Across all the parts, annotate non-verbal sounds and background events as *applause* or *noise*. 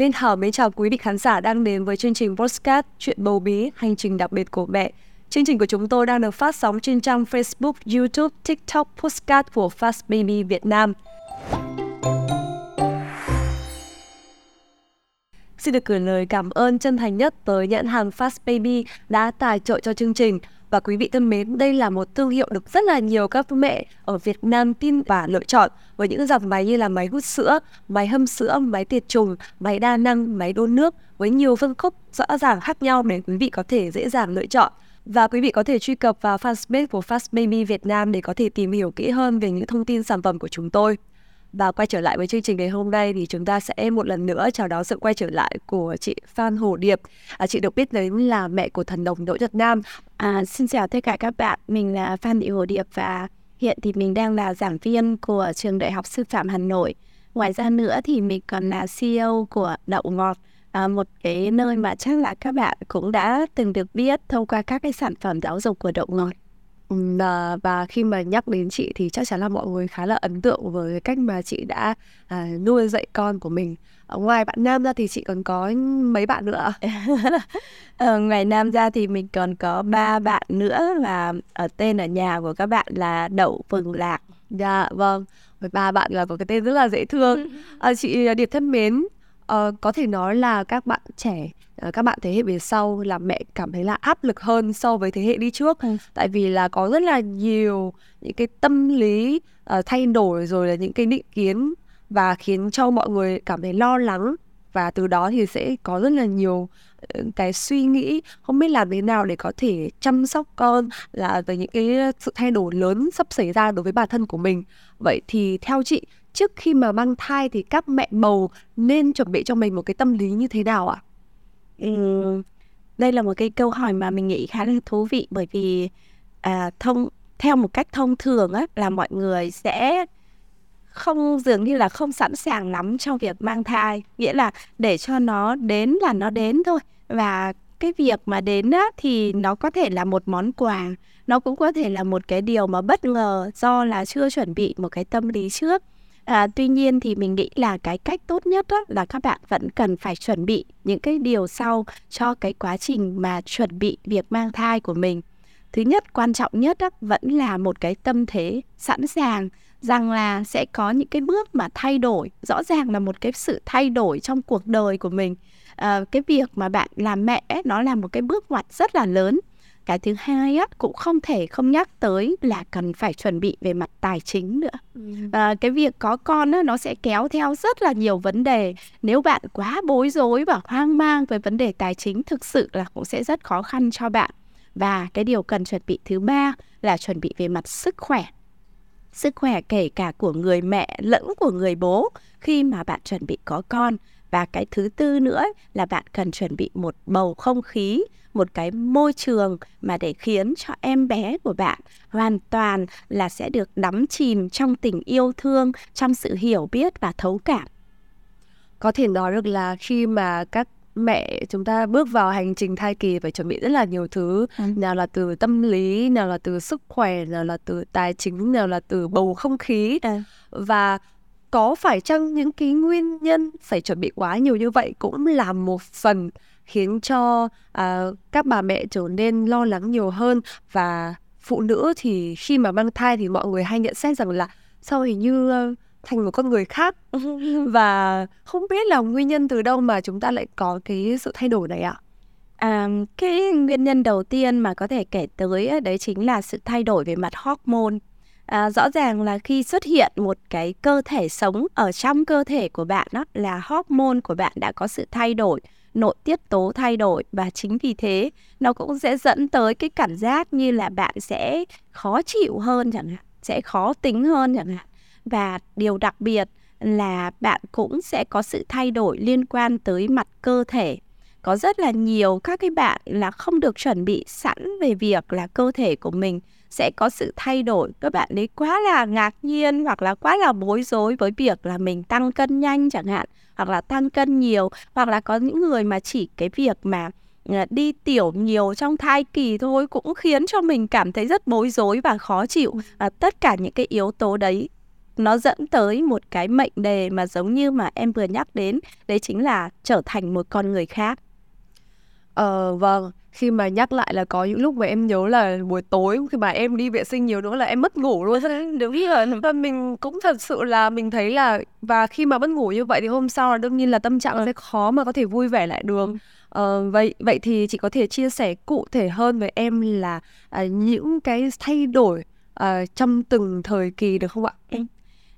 Liên Thảo mến chào quý vị khán giả đang đến với chương trình Postcard Chuyện bầu bí, hành trình đặc biệt của mẹ. Chương trình của chúng tôi đang được phát sóng trên trang Facebook, YouTube, TikTok, Postcard của Fast Baby Việt Nam. Xin được gửi lời cảm ơn chân thành nhất tới nhãn hàng Fast Baby đã tài trợ cho chương trình. Và quý vị thân mến, đây là một thương hiệu được rất là nhiều các mẹ ở Việt Nam tin và lựa chọn với những dòng máy như là máy hút sữa, máy hâm sữa, máy tiệt trùng, máy đa năng, máy đun nước với nhiều phân khúc rõ ràng khác nhau để quý vị có thể dễ dàng lựa chọn. Và quý vị có thể truy cập vào fanpage của Fast Baby Việt Nam để có thể tìm hiểu kỹ hơn về những thông tin sản phẩm của chúng tôi. Và quay trở lại với chương trình ngày hôm nay thì chúng ta sẽ một lần nữa chào đón sự quay trở lại của chị Phan Hồ Điệp. À, chị được biết đến là mẹ của thần đồng Đỗ Nhật Nam. À, xin chào tất cả các bạn, mình là Phan Thị Hồ Điệp và hiện thì mình đang là giảng viên của trường Đại học Sư phạm Hà Nội. Ngoài ra nữa thì mình còn là CEO của Đậu Ngọt, à, một cái nơi mà chắc là các bạn cũng đã từng được biết thông qua các cái sản phẩm giáo dục của Đậu Ngọt. Và, và khi mà nhắc đến chị thì chắc chắn là mọi người khá là ấn tượng với cái cách mà chị đã à, nuôi dạy con của mình. Ở ngoài bạn nam ra thì chị còn có mấy bạn nữa *laughs* ờ, ngoài nam ra thì mình còn có ba bạn nữa và ở tên ở nhà của các bạn là Đậu Phường Lạc. Dạ vâng, với ba bạn là có cái tên rất là dễ thương. *laughs* À, chị Điệp thân mến, uh, có thể nói là các bạn trẻ các bạn thế hệ về sau là mẹ cảm thấy là áp lực hơn so với thế hệ đi trước ừ. tại vì là có rất là nhiều những cái tâm lý uh, thay đổi rồi là những cái định kiến và khiến cho mọi người cảm thấy lo lắng và từ đó thì sẽ có rất là nhiều cái suy nghĩ không biết làm thế nào để có thể chăm sóc con là về những cái sự thay đổi lớn sắp xảy ra đối với bản thân của mình vậy thì theo chị trước khi mà mang thai thì các mẹ bầu nên chuẩn bị cho mình một cái tâm lý như thế nào ạ? Ừ, đây là một cái câu hỏi mà mình nghĩ khá là thú vị bởi vì à, thông theo một cách thông thường á là mọi người sẽ không dường như là không sẵn sàng lắm trong việc mang thai. Nghĩa là để cho nó đến là nó đến thôi. Và cái việc mà đến á, thì nó có thể là một món quà. Nó cũng có thể là một cái điều mà bất ngờ do là chưa chuẩn bị một cái tâm lý trước. À, tuy nhiên thì mình nghĩ là cái cách tốt nhất đó là các bạn vẫn cần phải chuẩn bị những cái điều sau cho cái quá trình mà chuẩn bị việc mang thai của mình. Thứ nhất, quan trọng nhất đó, vẫn là một cái tâm thế sẵn sàng rằng là sẽ có những cái bước mà thay đổi, rõ ràng là một cái sự thay đổi trong cuộc đời của mình. À, cái việc mà bạn làm mẹ nó là một cái bước ngoặt rất là lớn cái thứ hai á cũng không thể không nhắc tới là cần phải chuẩn bị về mặt tài chính nữa. Ừ. à, cái việc có con á, nó sẽ kéo theo rất là nhiều vấn đề. Nếu bạn quá bối rối và hoang mang về vấn đề tài chính thực sự là cũng sẽ rất khó khăn cho bạn. Và cái điều cần chuẩn bị thứ ba là chuẩn bị về mặt sức khỏe. Sức khỏe kể cả của người mẹ lẫn của người bố khi mà bạn chuẩn bị có con và cái thứ tư nữa là bạn cần chuẩn bị một bầu không khí một cái môi trường mà để khiến cho em bé của bạn hoàn toàn là sẽ được đắm chìm trong tình yêu thương trong sự hiểu biết và thấu cảm có thể nói được là khi mà các mẹ chúng ta bước vào hành trình thai kỳ phải chuẩn bị rất là nhiều thứ ừ. nào là từ tâm lý nào là từ sức khỏe nào là từ tài chính nào là từ bầu không khí ừ. và có phải chăng những cái nguyên nhân phải chuẩn bị quá nhiều như vậy cũng là một phần khiến cho à, các bà mẹ trở nên lo lắng nhiều hơn? Và phụ nữ thì khi mà mang thai thì mọi người hay nhận xét rằng là sao hình như uh, thành một con người khác? *laughs* Và không biết là nguyên nhân từ đâu mà chúng ta lại có cái sự thay đổi này ạ? À, cái nguyên nhân đầu tiên mà có thể kể tới đấy chính là sự thay đổi về mặt hormone à, rõ ràng là khi xuất hiện một cái cơ thể sống ở trong cơ thể của bạn đó là hormone của bạn đã có sự thay đổi nội tiết tố thay đổi. Và chính vì thế nó cũng sẽ dẫn tới cái cảm giác như là bạn sẽ khó chịu hơn chẳng hạn sẽ khó tính hơn chẳng hạn. Và điều đặc biệt là bạn cũng sẽ có sự thay đổi liên quan tới mặt cơ thể. Có rất là nhiều các cái bạn là không được chuẩn bị sẵn về việc là cơ thể của mình sẽ có sự thay đổi. Các bạn ấy quá là ngạc nhiên hoặc là quá là bối rối với việc là mình tăng cân nhanh chẳng hạn hoặc là tăng cân nhiều hoặc là có những người mà chỉ cái việc mà ờ, đi tiểu nhiều trong thai kỳ thôi cũng khiến cho mình cảm thấy rất bối rối và khó chịu. Và tất cả những cái yếu tố đấy nó dẫn tới một cái mệnh đề mà giống như mà em vừa nhắc đến đấy chính là trở thành một con người khác. Ờ vâng, khi mà nhắc lại là có những lúc mà em nhớ là buổi tối khi mà em đi vệ sinh nhiều nữa là em mất ngủ luôn. *laughs* Đúng rồi. Mình cũng thật sự là mình thấy là và khi mà mất ngủ như vậy thì hôm sau là đương nhiên là tâm trạng sẽ khó mà có thể vui vẻ lại được. Ờ, vậy vậy thì chị có thể chia sẻ cụ thể hơn với em là à, những cái thay đổi à, trong từng thời kỳ được không ạ?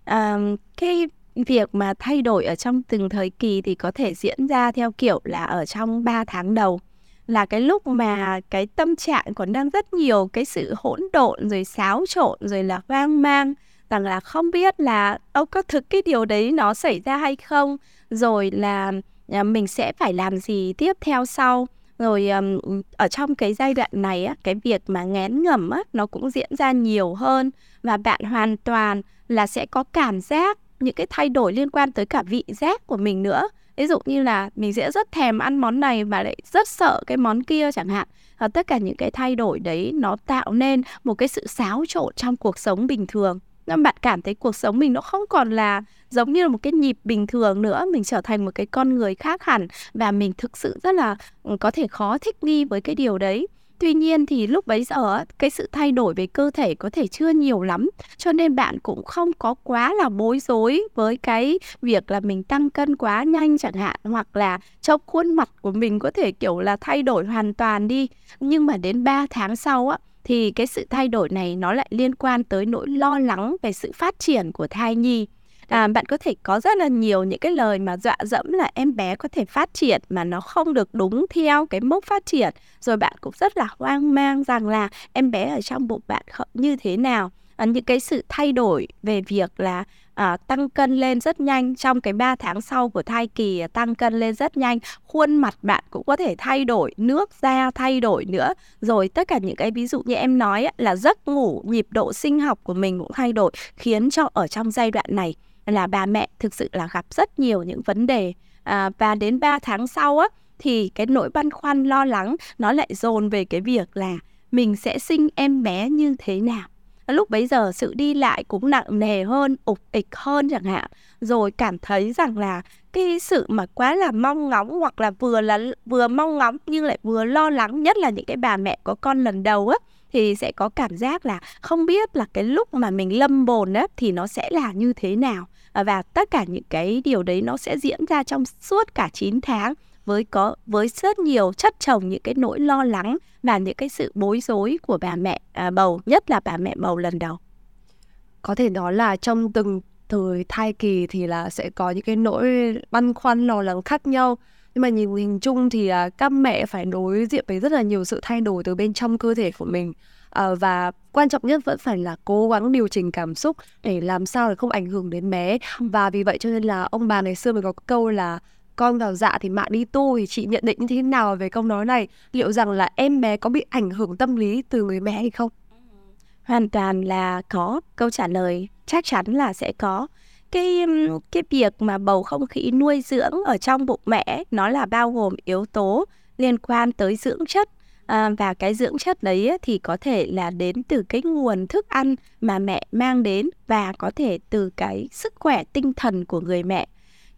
À, cái việc mà thay đổi ở trong từng thời kỳ thì có thể diễn ra theo kiểu là ở trong 3 tháng đầu là cái lúc mà cái tâm trạng còn đang rất nhiều cái sự hỗn độn rồi xáo trộn rồi là hoang mang rằng là không biết là ông có thực cái điều đấy nó xảy ra hay không? Rồi là à, mình sẽ phải làm gì tiếp theo sau? Rồi um, ở trong cái giai đoạn này á cái việc mà ngén ngẩm á nó cũng diễn ra nhiều hơn và bạn hoàn toàn là sẽ có cảm giác những cái thay đổi liên quan tới cả vị giác của mình nữa ví dụ như là mình sẽ rất thèm ăn món này và lại rất sợ cái món kia chẳng hạn. Và tất cả những cái thay đổi đấy nó tạo nên một cái sự xáo trộn trong cuộc sống bình thường. Nên bạn cảm thấy cuộc sống mình nó không còn là giống như là một cái nhịp bình thường nữa, mình trở thành một cái con người khác hẳn và mình thực sự rất là ừ, có thể khó thích nghi với cái điều đấy. Tuy nhiên thì lúc bấy giờ cái sự thay đổi về cơ thể có thể chưa nhiều lắm, cho nên bạn cũng không có quá là bối rối với cái việc là mình tăng cân quá nhanh chẳng hạn, hoặc là trong khuôn mặt của mình có thể, kiểu là, thay đổi hoàn toàn đi. Nhưng mà đến 3 tháng sau á, thì cái sự thay đổi này nó lại liên quan tới nỗi lo lắng về sự phát triển của thai nhi à, bạn có thể có rất là nhiều những cái lời mà dọa dẫm là em bé có thể phát triển mà nó không được đúng theo cái mốc phát triển. Rồi bạn cũng rất là hoang mang rằng là em bé ở trong bụng bạn như thế nào. À, những cái sự thay đổi về việc là à, tăng cân lên rất nhanh trong cái 3 tháng sau của thai kỳ à, tăng cân lên rất nhanh khuôn mặt bạn cũng có thể thay đổi nước da thay đổi nữa. Rồi tất cả những cái ví dụ như em nói là giấc ngủ nhịp độ sinh học của mình cũng thay đổi khiến cho ở trong giai đoạn này là bà mẹ thực sự là gặp rất nhiều những vấn đề. À, và đến 3 tháng sau á thì cái nỗi băn khoăn lo lắng nó lại dồn về cái việc là mình sẽ sinh em bé như thế nào. Lúc bấy giờ sự đi lại cũng nặng nề hơn ục ịch hơn chẳng hạn. Rồi cảm thấy rằng là cái sự mà quá là mong ngóng hoặc là vừa là vừa mong ngóng nhưng lại vừa lo lắng nhất là những cái bà mẹ có con lần đầu á thì sẽ có cảm giác là không biết là cái lúc mà mình lâm bồn á thì nó sẽ là như thế nào. Ờ, và tất cả những cái điều đấy nó sẽ diễn ra trong suốt cả 9 tháng với có với rất nhiều chất chồng những cái nỗi lo lắng và những cái sự bối rối của bà mẹ à, bầu nhất là bà mẹ bầu lần đầu. Có thể nói là trong từng thời thai kỳ thì là sẽ có những cái nỗi băn khoăn lo lắng khác nhau. Nhưng mà nhìn hình chung thì à, các mẹ phải đối diện với rất là nhiều sự thay đổi từ bên trong cơ thể của mình à, và quan trọng nhất vẫn phải là cố gắng điều chỉnh cảm xúc để làm sao để không ảnh hưởng đến bé. Và vì vậy cho nên là ông bà ngày xưa mới có câu là con vào dạ thì mạ đi tu thì chị nhận định như thế nào về câu nói này? Liệu rằng là em bé có bị ảnh hưởng tâm lý từ người mẹ hay không? Hoàn toàn là có. Câu trả lời chắc chắn là sẽ có. Cái cái việc mà bầu không khí nuôi dưỡng ở trong bụng mẹ nó là bao gồm yếu tố liên quan tới dưỡng chất à, và cái dưỡng chất đấy thì có thể là đến từ cái nguồn thức ăn mà mẹ mang đến và có thể từ cái sức khỏe tinh thần của người mẹ.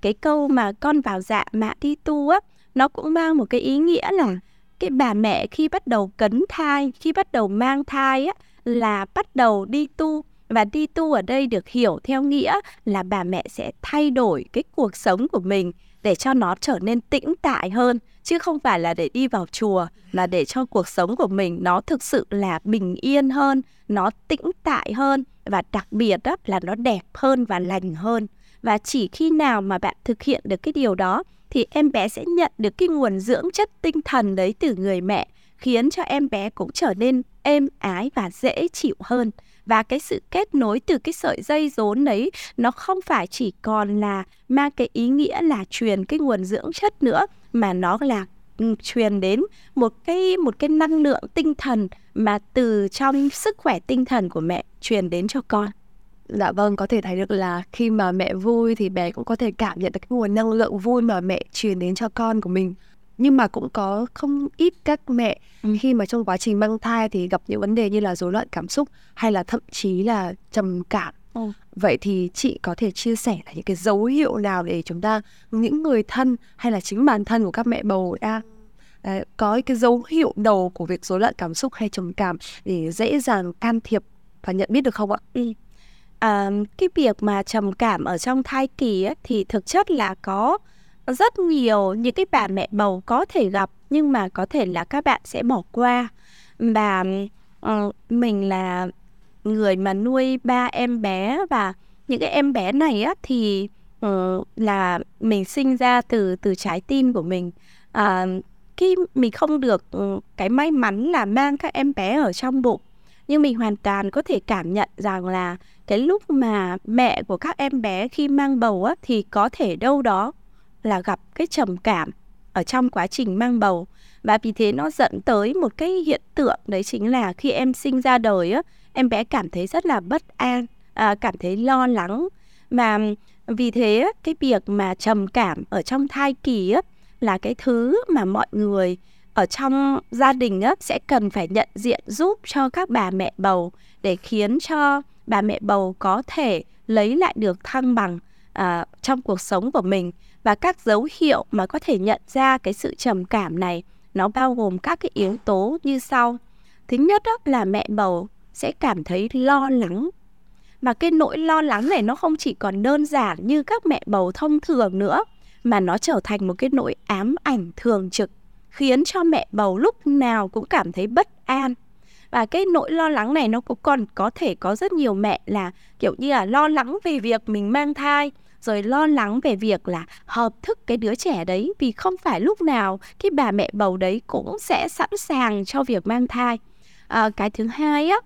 Cái câu mà con vào dạ mẹ đi tu á nó cũng mang một cái ý nghĩa là cái bà mẹ khi bắt đầu cấn thai khi bắt đầu mang thai á là bắt đầu đi tu. Và đi tu ở đây được hiểu theo nghĩa là bà mẹ sẽ thay đổi cái cuộc sống của mình để cho nó trở nên tĩnh tại hơn chứ không phải là để đi vào chùa, là để cho cuộc sống của mình nó thực sự là bình yên hơn, nó tĩnh tại hơn và đặc biệt đó là nó đẹp hơn và lành hơn. Và chỉ khi nào mà bạn thực hiện được cái điều đó, thì em bé sẽ nhận được cái nguồn dưỡng chất tinh thần đấy từ người mẹ, khiến cho em bé cũng trở nên êm ái và dễ chịu hơn. Và cái sự kết nối từ cái sợi dây rốn đấy nó không phải chỉ còn là mang cái ý nghĩa là truyền cái nguồn dưỡng chất nữa mà nó là ừ, truyền đến một cái một cái năng lượng tinh thần mà từ trong sức khỏe tinh thần của mẹ truyền đến cho con. Dạ vâng, có thể thấy được là khi mà mẹ vui thì bé cũng có thể cảm nhận được cái nguồn năng lượng vui mà mẹ truyền đến cho con của mình nhưng mà cũng có không ít các mẹ ừ. khi mà trong quá trình mang thai thì gặp những vấn đề như là rối loạn cảm xúc hay là thậm chí là trầm cảm Ừ. Vậy thì chị có thể chia sẻ là những cái dấu hiệu nào để chúng ta những người thân hay là chính bản thân của các mẹ bầu đang à, có cái dấu hiệu đầu của việc rối loạn cảm xúc hay trầm cảm để dễ dàng can thiệp và nhận biết được không ạ? Ừ. À, cái việc mà trầm cảm ở trong thai kỳ ấy, thì thực chất là có rất nhiều những cái bà mẹ bầu có thể gặp nhưng mà có thể là các bạn sẽ bỏ qua và uh, mình là người mà nuôi ba em bé và những cái em bé này á thì uh, là mình sinh ra từ từ trái tim của mình. Uh, khi mình không được uh, cái may mắn là mang các em bé ở trong bụng nhưng mình hoàn toàn có thể cảm nhận rằng là cái lúc mà mẹ của các em bé khi mang bầu á thì có thể đâu đó là gặp cái trầm cảm ở trong quá trình mang bầu. Và vì thế nó dẫn tới một cái hiện tượng đấy chính là khi em sinh ra đời á em bé cảm thấy rất là bất an à, cảm thấy lo lắng. Mà vì thế cái việc mà trầm cảm ở trong thai kỳ á là cái thứ mà mọi người ở trong gia đình á sẽ cần phải nhận diện giúp cho các bà mẹ bầu để khiến cho bà mẹ bầu có thể lấy lại được thăng bằng à, trong cuộc sống của mình. Và các dấu hiệu mà có thể nhận ra cái sự trầm cảm này nó bao gồm các cái yếu tố như sau. Thứ nhất đó là mẹ bầu sẽ cảm thấy lo lắng. Mà cái nỗi lo lắng này nó không chỉ còn đơn giản như các mẹ bầu thông thường nữa mà nó trở thành một cái nỗi ám ảnh thường trực khiến cho mẹ bầu lúc nào cũng cảm thấy bất an. Và cái nỗi lo lắng này nó cũng còn có thể có rất nhiều mẹ là kiểu như là lo lắng về việc mình mang thai rồi lo lắng về việc là hợp thức cái đứa trẻ đấy vì không phải lúc nào cái bà mẹ bầu đấy cũng sẽ sẵn sàng cho việc mang thai. À, cái thứ hai á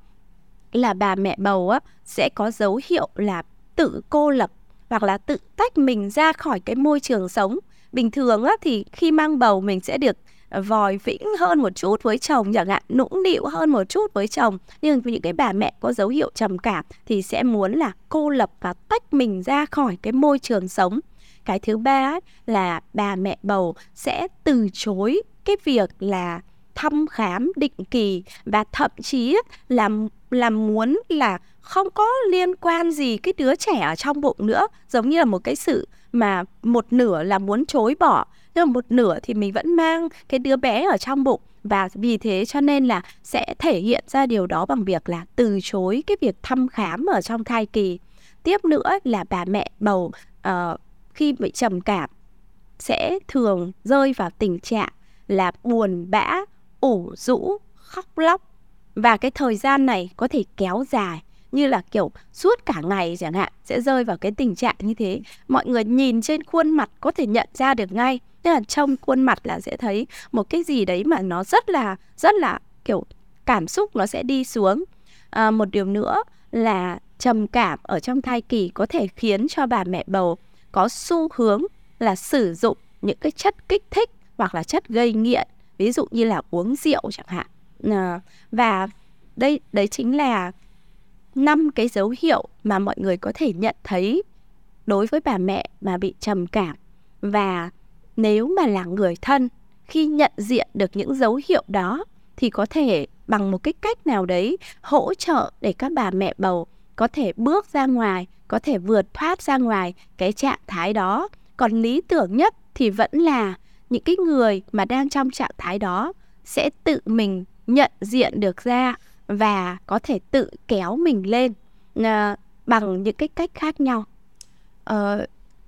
là bà mẹ bầu á, sẽ có dấu hiệu là tự cô lập hoặc là tự tách mình ra khỏi cái môi trường sống. Bình thường á, thì khi mang bầu mình sẽ được ờ, vòi vĩnh hơn một chút với chồng chẳng hạn, nũng nịu hơn một chút với chồng. Nhưng những cái bà mẹ có dấu hiệu trầm cảm thì sẽ muốn là cô lập và tách mình ra khỏi cái môi trường sống. Cái thứ ba là bà mẹ bầu sẽ từ chối cái việc là thăm khám định kỳ và thậm chí là là muốn là không có liên quan gì cái đứa trẻ ở trong bụng nữa. Giống như là một cái sự mà một nửa là muốn chối bỏ nhưng mà một nửa thì mình vẫn mang cái đứa bé ở trong bụng. Và vì thế cho nên là sẽ thể hiện ra điều đó bằng việc là từ chối cái việc thăm khám ở trong thai kỳ. Tiếp nữa là bà mẹ bầu uh, khi bị trầm cảm sẽ thường rơi vào tình trạng là buồn bã ủ rũ khóc lóc. Và cái thời gian này có thể kéo dài như là kiểu suốt cả ngày chẳng hạn sẽ rơi vào cái tình trạng như thế. Mọi người nhìn trên khuôn mặt có thể nhận ra được ngay. Tức là trong khuôn mặt là sẽ thấy một cái gì đấy mà nó rất là rất là kiểu cảm xúc nó sẽ đi xuống. À, một điều nữa là trầm cảm ở trong thai kỳ có thể khiến cho bà mẹ bầu có xu hướng là sử dụng những cái chất kích thích hoặc là chất gây nghiện ví dụ như là uống rượu chẳng hạn. À, và đây đấy chính là năm cái dấu hiệu mà mọi người có thể nhận thấy đối với bà mẹ mà bị trầm cảm. Và nếu mà là người thân khi nhận diện được những dấu hiệu đó thì có thể bằng một cái cách nào đấy hỗ trợ để các bà mẹ bầu có thể bước ra ngoài có thể vượt thoát ra ngoài cái trạng thái đó. Còn lý tưởng nhất thì vẫn là những cái người mà đang trong trạng thái đó sẽ tự mình nhận diện được ra và có thể tự kéo mình lên à, bằng những cái cách khác nhau. À,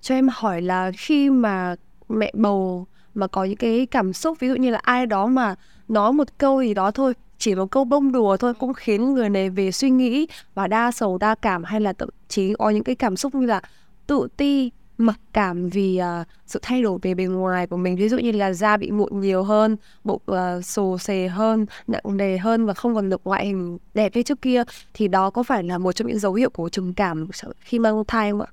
cho em hỏi là khi mà mẹ bầu mà có những cái cảm xúc ví dụ như là ai đó mà nói một câu gì đó thôi chỉ một câu bông đùa thôi cũng khiến người này về suy nghĩ và đa sầu đa cảm hay là thậm chí có những cái cảm xúc như là tự ti mặc cảm vì uh, sự thay đổi về bề ngoài của mình. Ví dụ như là da bị mụn nhiều hơn bụng ờ, uh, xồ xề hơn nặng nề hơn và không còn được ngoại hình đẹp như trước kia thì đó có phải là một trong những dấu hiệu của trầm cảm khi mang thai không ạ?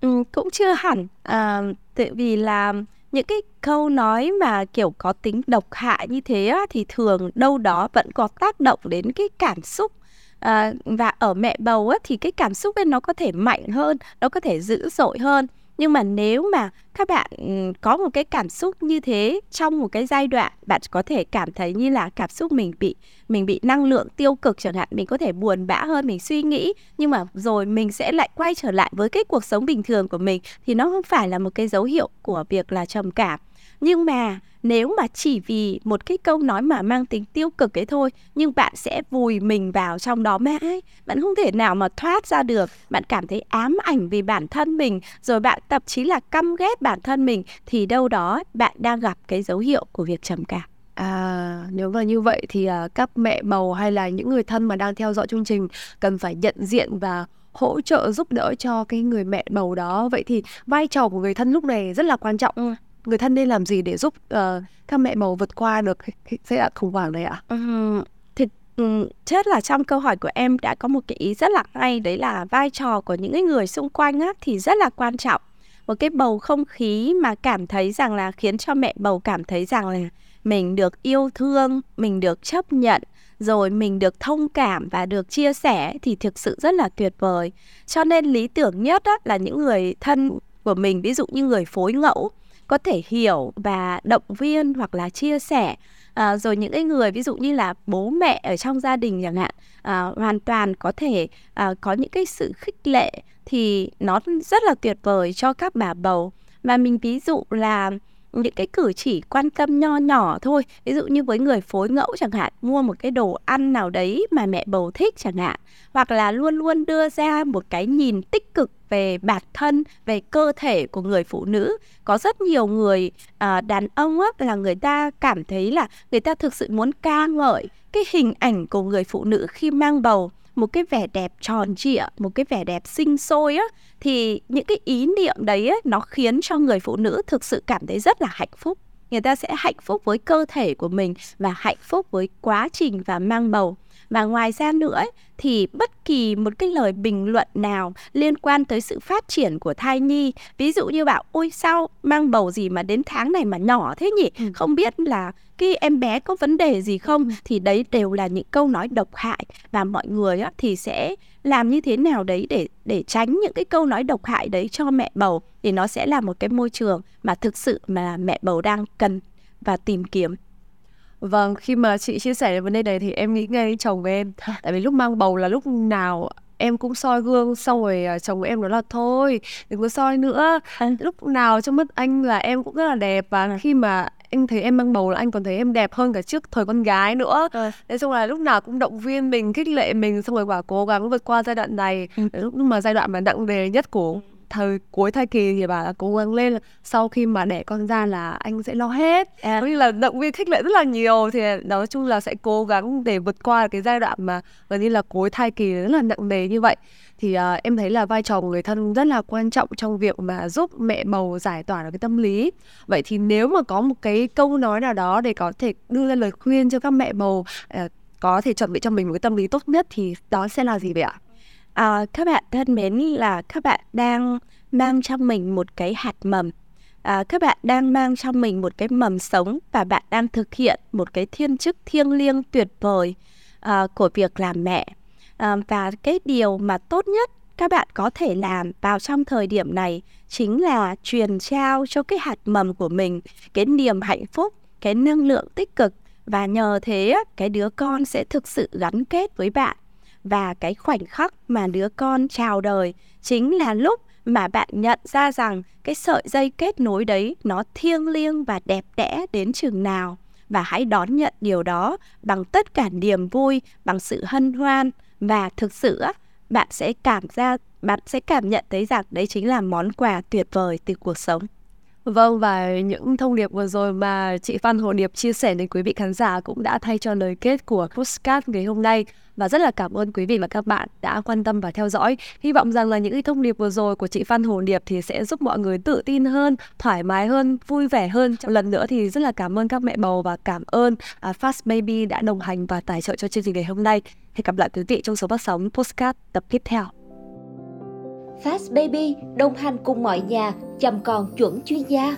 Ừ, cũng chưa hẳn. À, tại vì là những cái câu nói mà kiểu có tính độc hại như thế á, thì thường đâu đó vẫn có tác động đến cái cảm xúc. À, và ở mẹ bầu á, thì cái cảm xúc ấy nó có thể mạnh hơn nó có thể dữ dội hơn nhưng mà nếu mà các bạn ừ, có một cái cảm xúc như thế trong một cái giai đoạn, bạn có thể cảm thấy như là cảm xúc mình bị mình bị năng lượng tiêu cực chẳng hạn, mình có thể buồn bã hơn, mình suy nghĩ, nhưng mà rồi mình sẽ lại quay trở lại với cái cuộc sống bình thường của mình, thì nó không phải là một cái dấu hiệu của việc là trầm cảm nhưng mà nếu mà chỉ vì một cái câu nói mà mang tính tiêu cực ấy thôi nhưng bạn sẽ vùi mình vào trong đó mãi bạn không thể nào mà thoát ra được bạn cảm thấy ám ảnh vì bản thân mình rồi bạn thậm chí là căm ghét bản thân mình thì đâu đó bạn đang gặp cái dấu hiệu của việc trầm cảm À, nếu mà như vậy thì uh, các mẹ bầu hay là những người thân mà đang theo dõi chương trình cần phải nhận diện và hỗ trợ giúp đỡ cho cái người mẹ bầu đó. Vậy thì vai trò của người thân lúc này rất là quan trọng. Ừ người thân nên làm gì để giúp uh, các mẹ bầu vượt qua được giai đoạn khủng hoảng này ạ? Ờ, ừ, thì chết là trong câu hỏi của em đã có một cái ý rất là hay đấy là vai trò của những người xung quanh á, thì rất là quan trọng một cái bầu không khí mà cảm thấy rằng là khiến cho mẹ bầu cảm thấy rằng là mình được yêu thương mình được chấp nhận rồi mình được thông cảm và được chia sẻ thì thực sự rất là tuyệt vời cho nên lý tưởng nhất á, là những người thân của mình ví dụ như người phối ngẫu có thể hiểu và động viên hoặc là chia sẻ. À, rồi những cái người ví dụ như là bố mẹ ở trong gia đình chẳng hạn à, hoàn toàn có thể à, có những cái sự khích lệ thì nó rất là tuyệt vời cho các bà bầu. Và mình ví dụ là những cái cử chỉ quan tâm nho nhỏ thôi. Ví dụ như với người phối ngẫu chẳng hạn mua một cái đồ ăn nào đấy mà mẹ bầu thích chẳng hạn hoặc là luôn luôn đưa ra một cái nhìn tích cực về bản thân về cơ thể của người phụ nữ. Có rất nhiều người à, đàn ông á, là người ta cảm thấy là người ta thực sự muốn ca ngợi cái hình ảnh của người phụ nữ khi mang bầu một cái vẻ đẹp tròn trịa một cái vẻ đẹp sinh sôi á thì những cái ý niệm đấy ấy, nó khiến cho người phụ nữ thực sự cảm thấy rất là hạnh phúc. Người ta sẽ hạnh phúc với cơ thể của mình và hạnh phúc với quá trình và mang bầu và ngoài ra nữa ấy, thì bất kỳ một cái lời bình luận nào liên quan tới sự phát triển của thai nhi ví dụ như bảo ôi sao mang bầu gì mà đến tháng này mà nhỏ thế nhỉ? Ừ. không biết là cái em bé có vấn đề gì không? Ừ. thì đấy đều là những câu nói độc hại. Và mọi người á, thì sẽ làm như thế nào đấy để để tránh những cái câu nói độc hại đấy cho mẹ bầu. Thì nó sẽ là một cái môi trường mà thực sự mà mẹ bầu đang cần và tìm kiếm Vâng, khi mà chị chia sẻ vấn đề này thì em nghĩ ngay đến chồng của em. Tại vì lúc mang bầu là lúc nào em cũng soi gương xong rồi à, chồng của em nói là thôi đừng có soi nữa. Lúc nào trong mắt anh là em cũng rất là đẹp và khi mà anh thấy em mang bầu là anh còn thấy em đẹp hơn cả trước thời con gái nữa. Thế xong là lúc nào cũng động viên mình khích lệ mình xong rồi bảo cố gắng vượt qua giai đoạn này. Ừ. lúc mà giai đoạn mà nặng nề nhất của thời cuối thai kỳ thì bà là cố gắng lên sau khi mà đẻ con ra là anh sẽ lo hết à. như là động viên khích lệ rất là nhiều thì nói chung là sẽ cố gắng để vượt qua cái giai đoạn mà gần như là cuối thai kỳ rất là nặng nề như vậy thì uh, em thấy là vai trò của người thân rất là quan trọng trong việc mà giúp mẹ bầu giải tỏa được cái tâm lý vậy thì nếu mà có một cái câu nói nào đó để có thể đưa ra lời khuyên cho các mẹ bầu uh, có thể chuẩn bị cho mình một cái tâm lý tốt nhất thì đó sẽ là gì vậy ạ? À, các bạn thân mến là các bạn đang mang trong mình một cái hạt mầm. À, các bạn đang mang trong mình một cái mầm sống và bạn đang thực hiện một cái thiên chức thiêng liêng tuyệt vời à, của việc làm mẹ. À, và cái điều mà tốt nhất các bạn có thể làm vào trong thời điểm này chính là truyền trao cho cái hạt mầm của mình cái niềm hạnh phúc, cái năng lượng tích cực và nhờ thế cái đứa con sẽ thực sự gắn kết với bạn và cái khoảnh khắc mà đứa con chào đời chính là lúc mà bạn nhận ra rằng cái sợi dây kết nối đấy nó thiêng liêng và đẹp đẽ đến chừng nào. Và hãy đón nhận điều đó bằng tất cả niềm vui, bằng sự hân hoan. Và thực sự bạn sẽ cảm ra, bạn sẽ cảm nhận thấy rằng đấy chính là món quà tuyệt vời từ cuộc sống. Vâng và những thông điệp vừa rồi mà chị Phan Hồ Điệp chia sẻ đến quý vị khán giả cũng đã thay cho lời kết của Postcard ngày hôm nay và rất là cảm ơn quý vị và các bạn đã quan tâm và theo dõi. Hy vọng rằng là những thông điệp vừa rồi của chị Phan Hồ Điệp thì sẽ giúp mọi người tự tin hơn, thoải mái hơn, vui vẻ hơn. Lần nữa thì rất là cảm ơn các mẹ bầu và cảm ơn à, Fast Baby đã đồng hành và tài trợ cho chương trình ngày hôm nay. Hẹn gặp lại quý vị trong số phát sóng Postcard tập tiếp theo. Fast Baby đồng hành cùng mọi nhà chăm con chuẩn chuyên gia.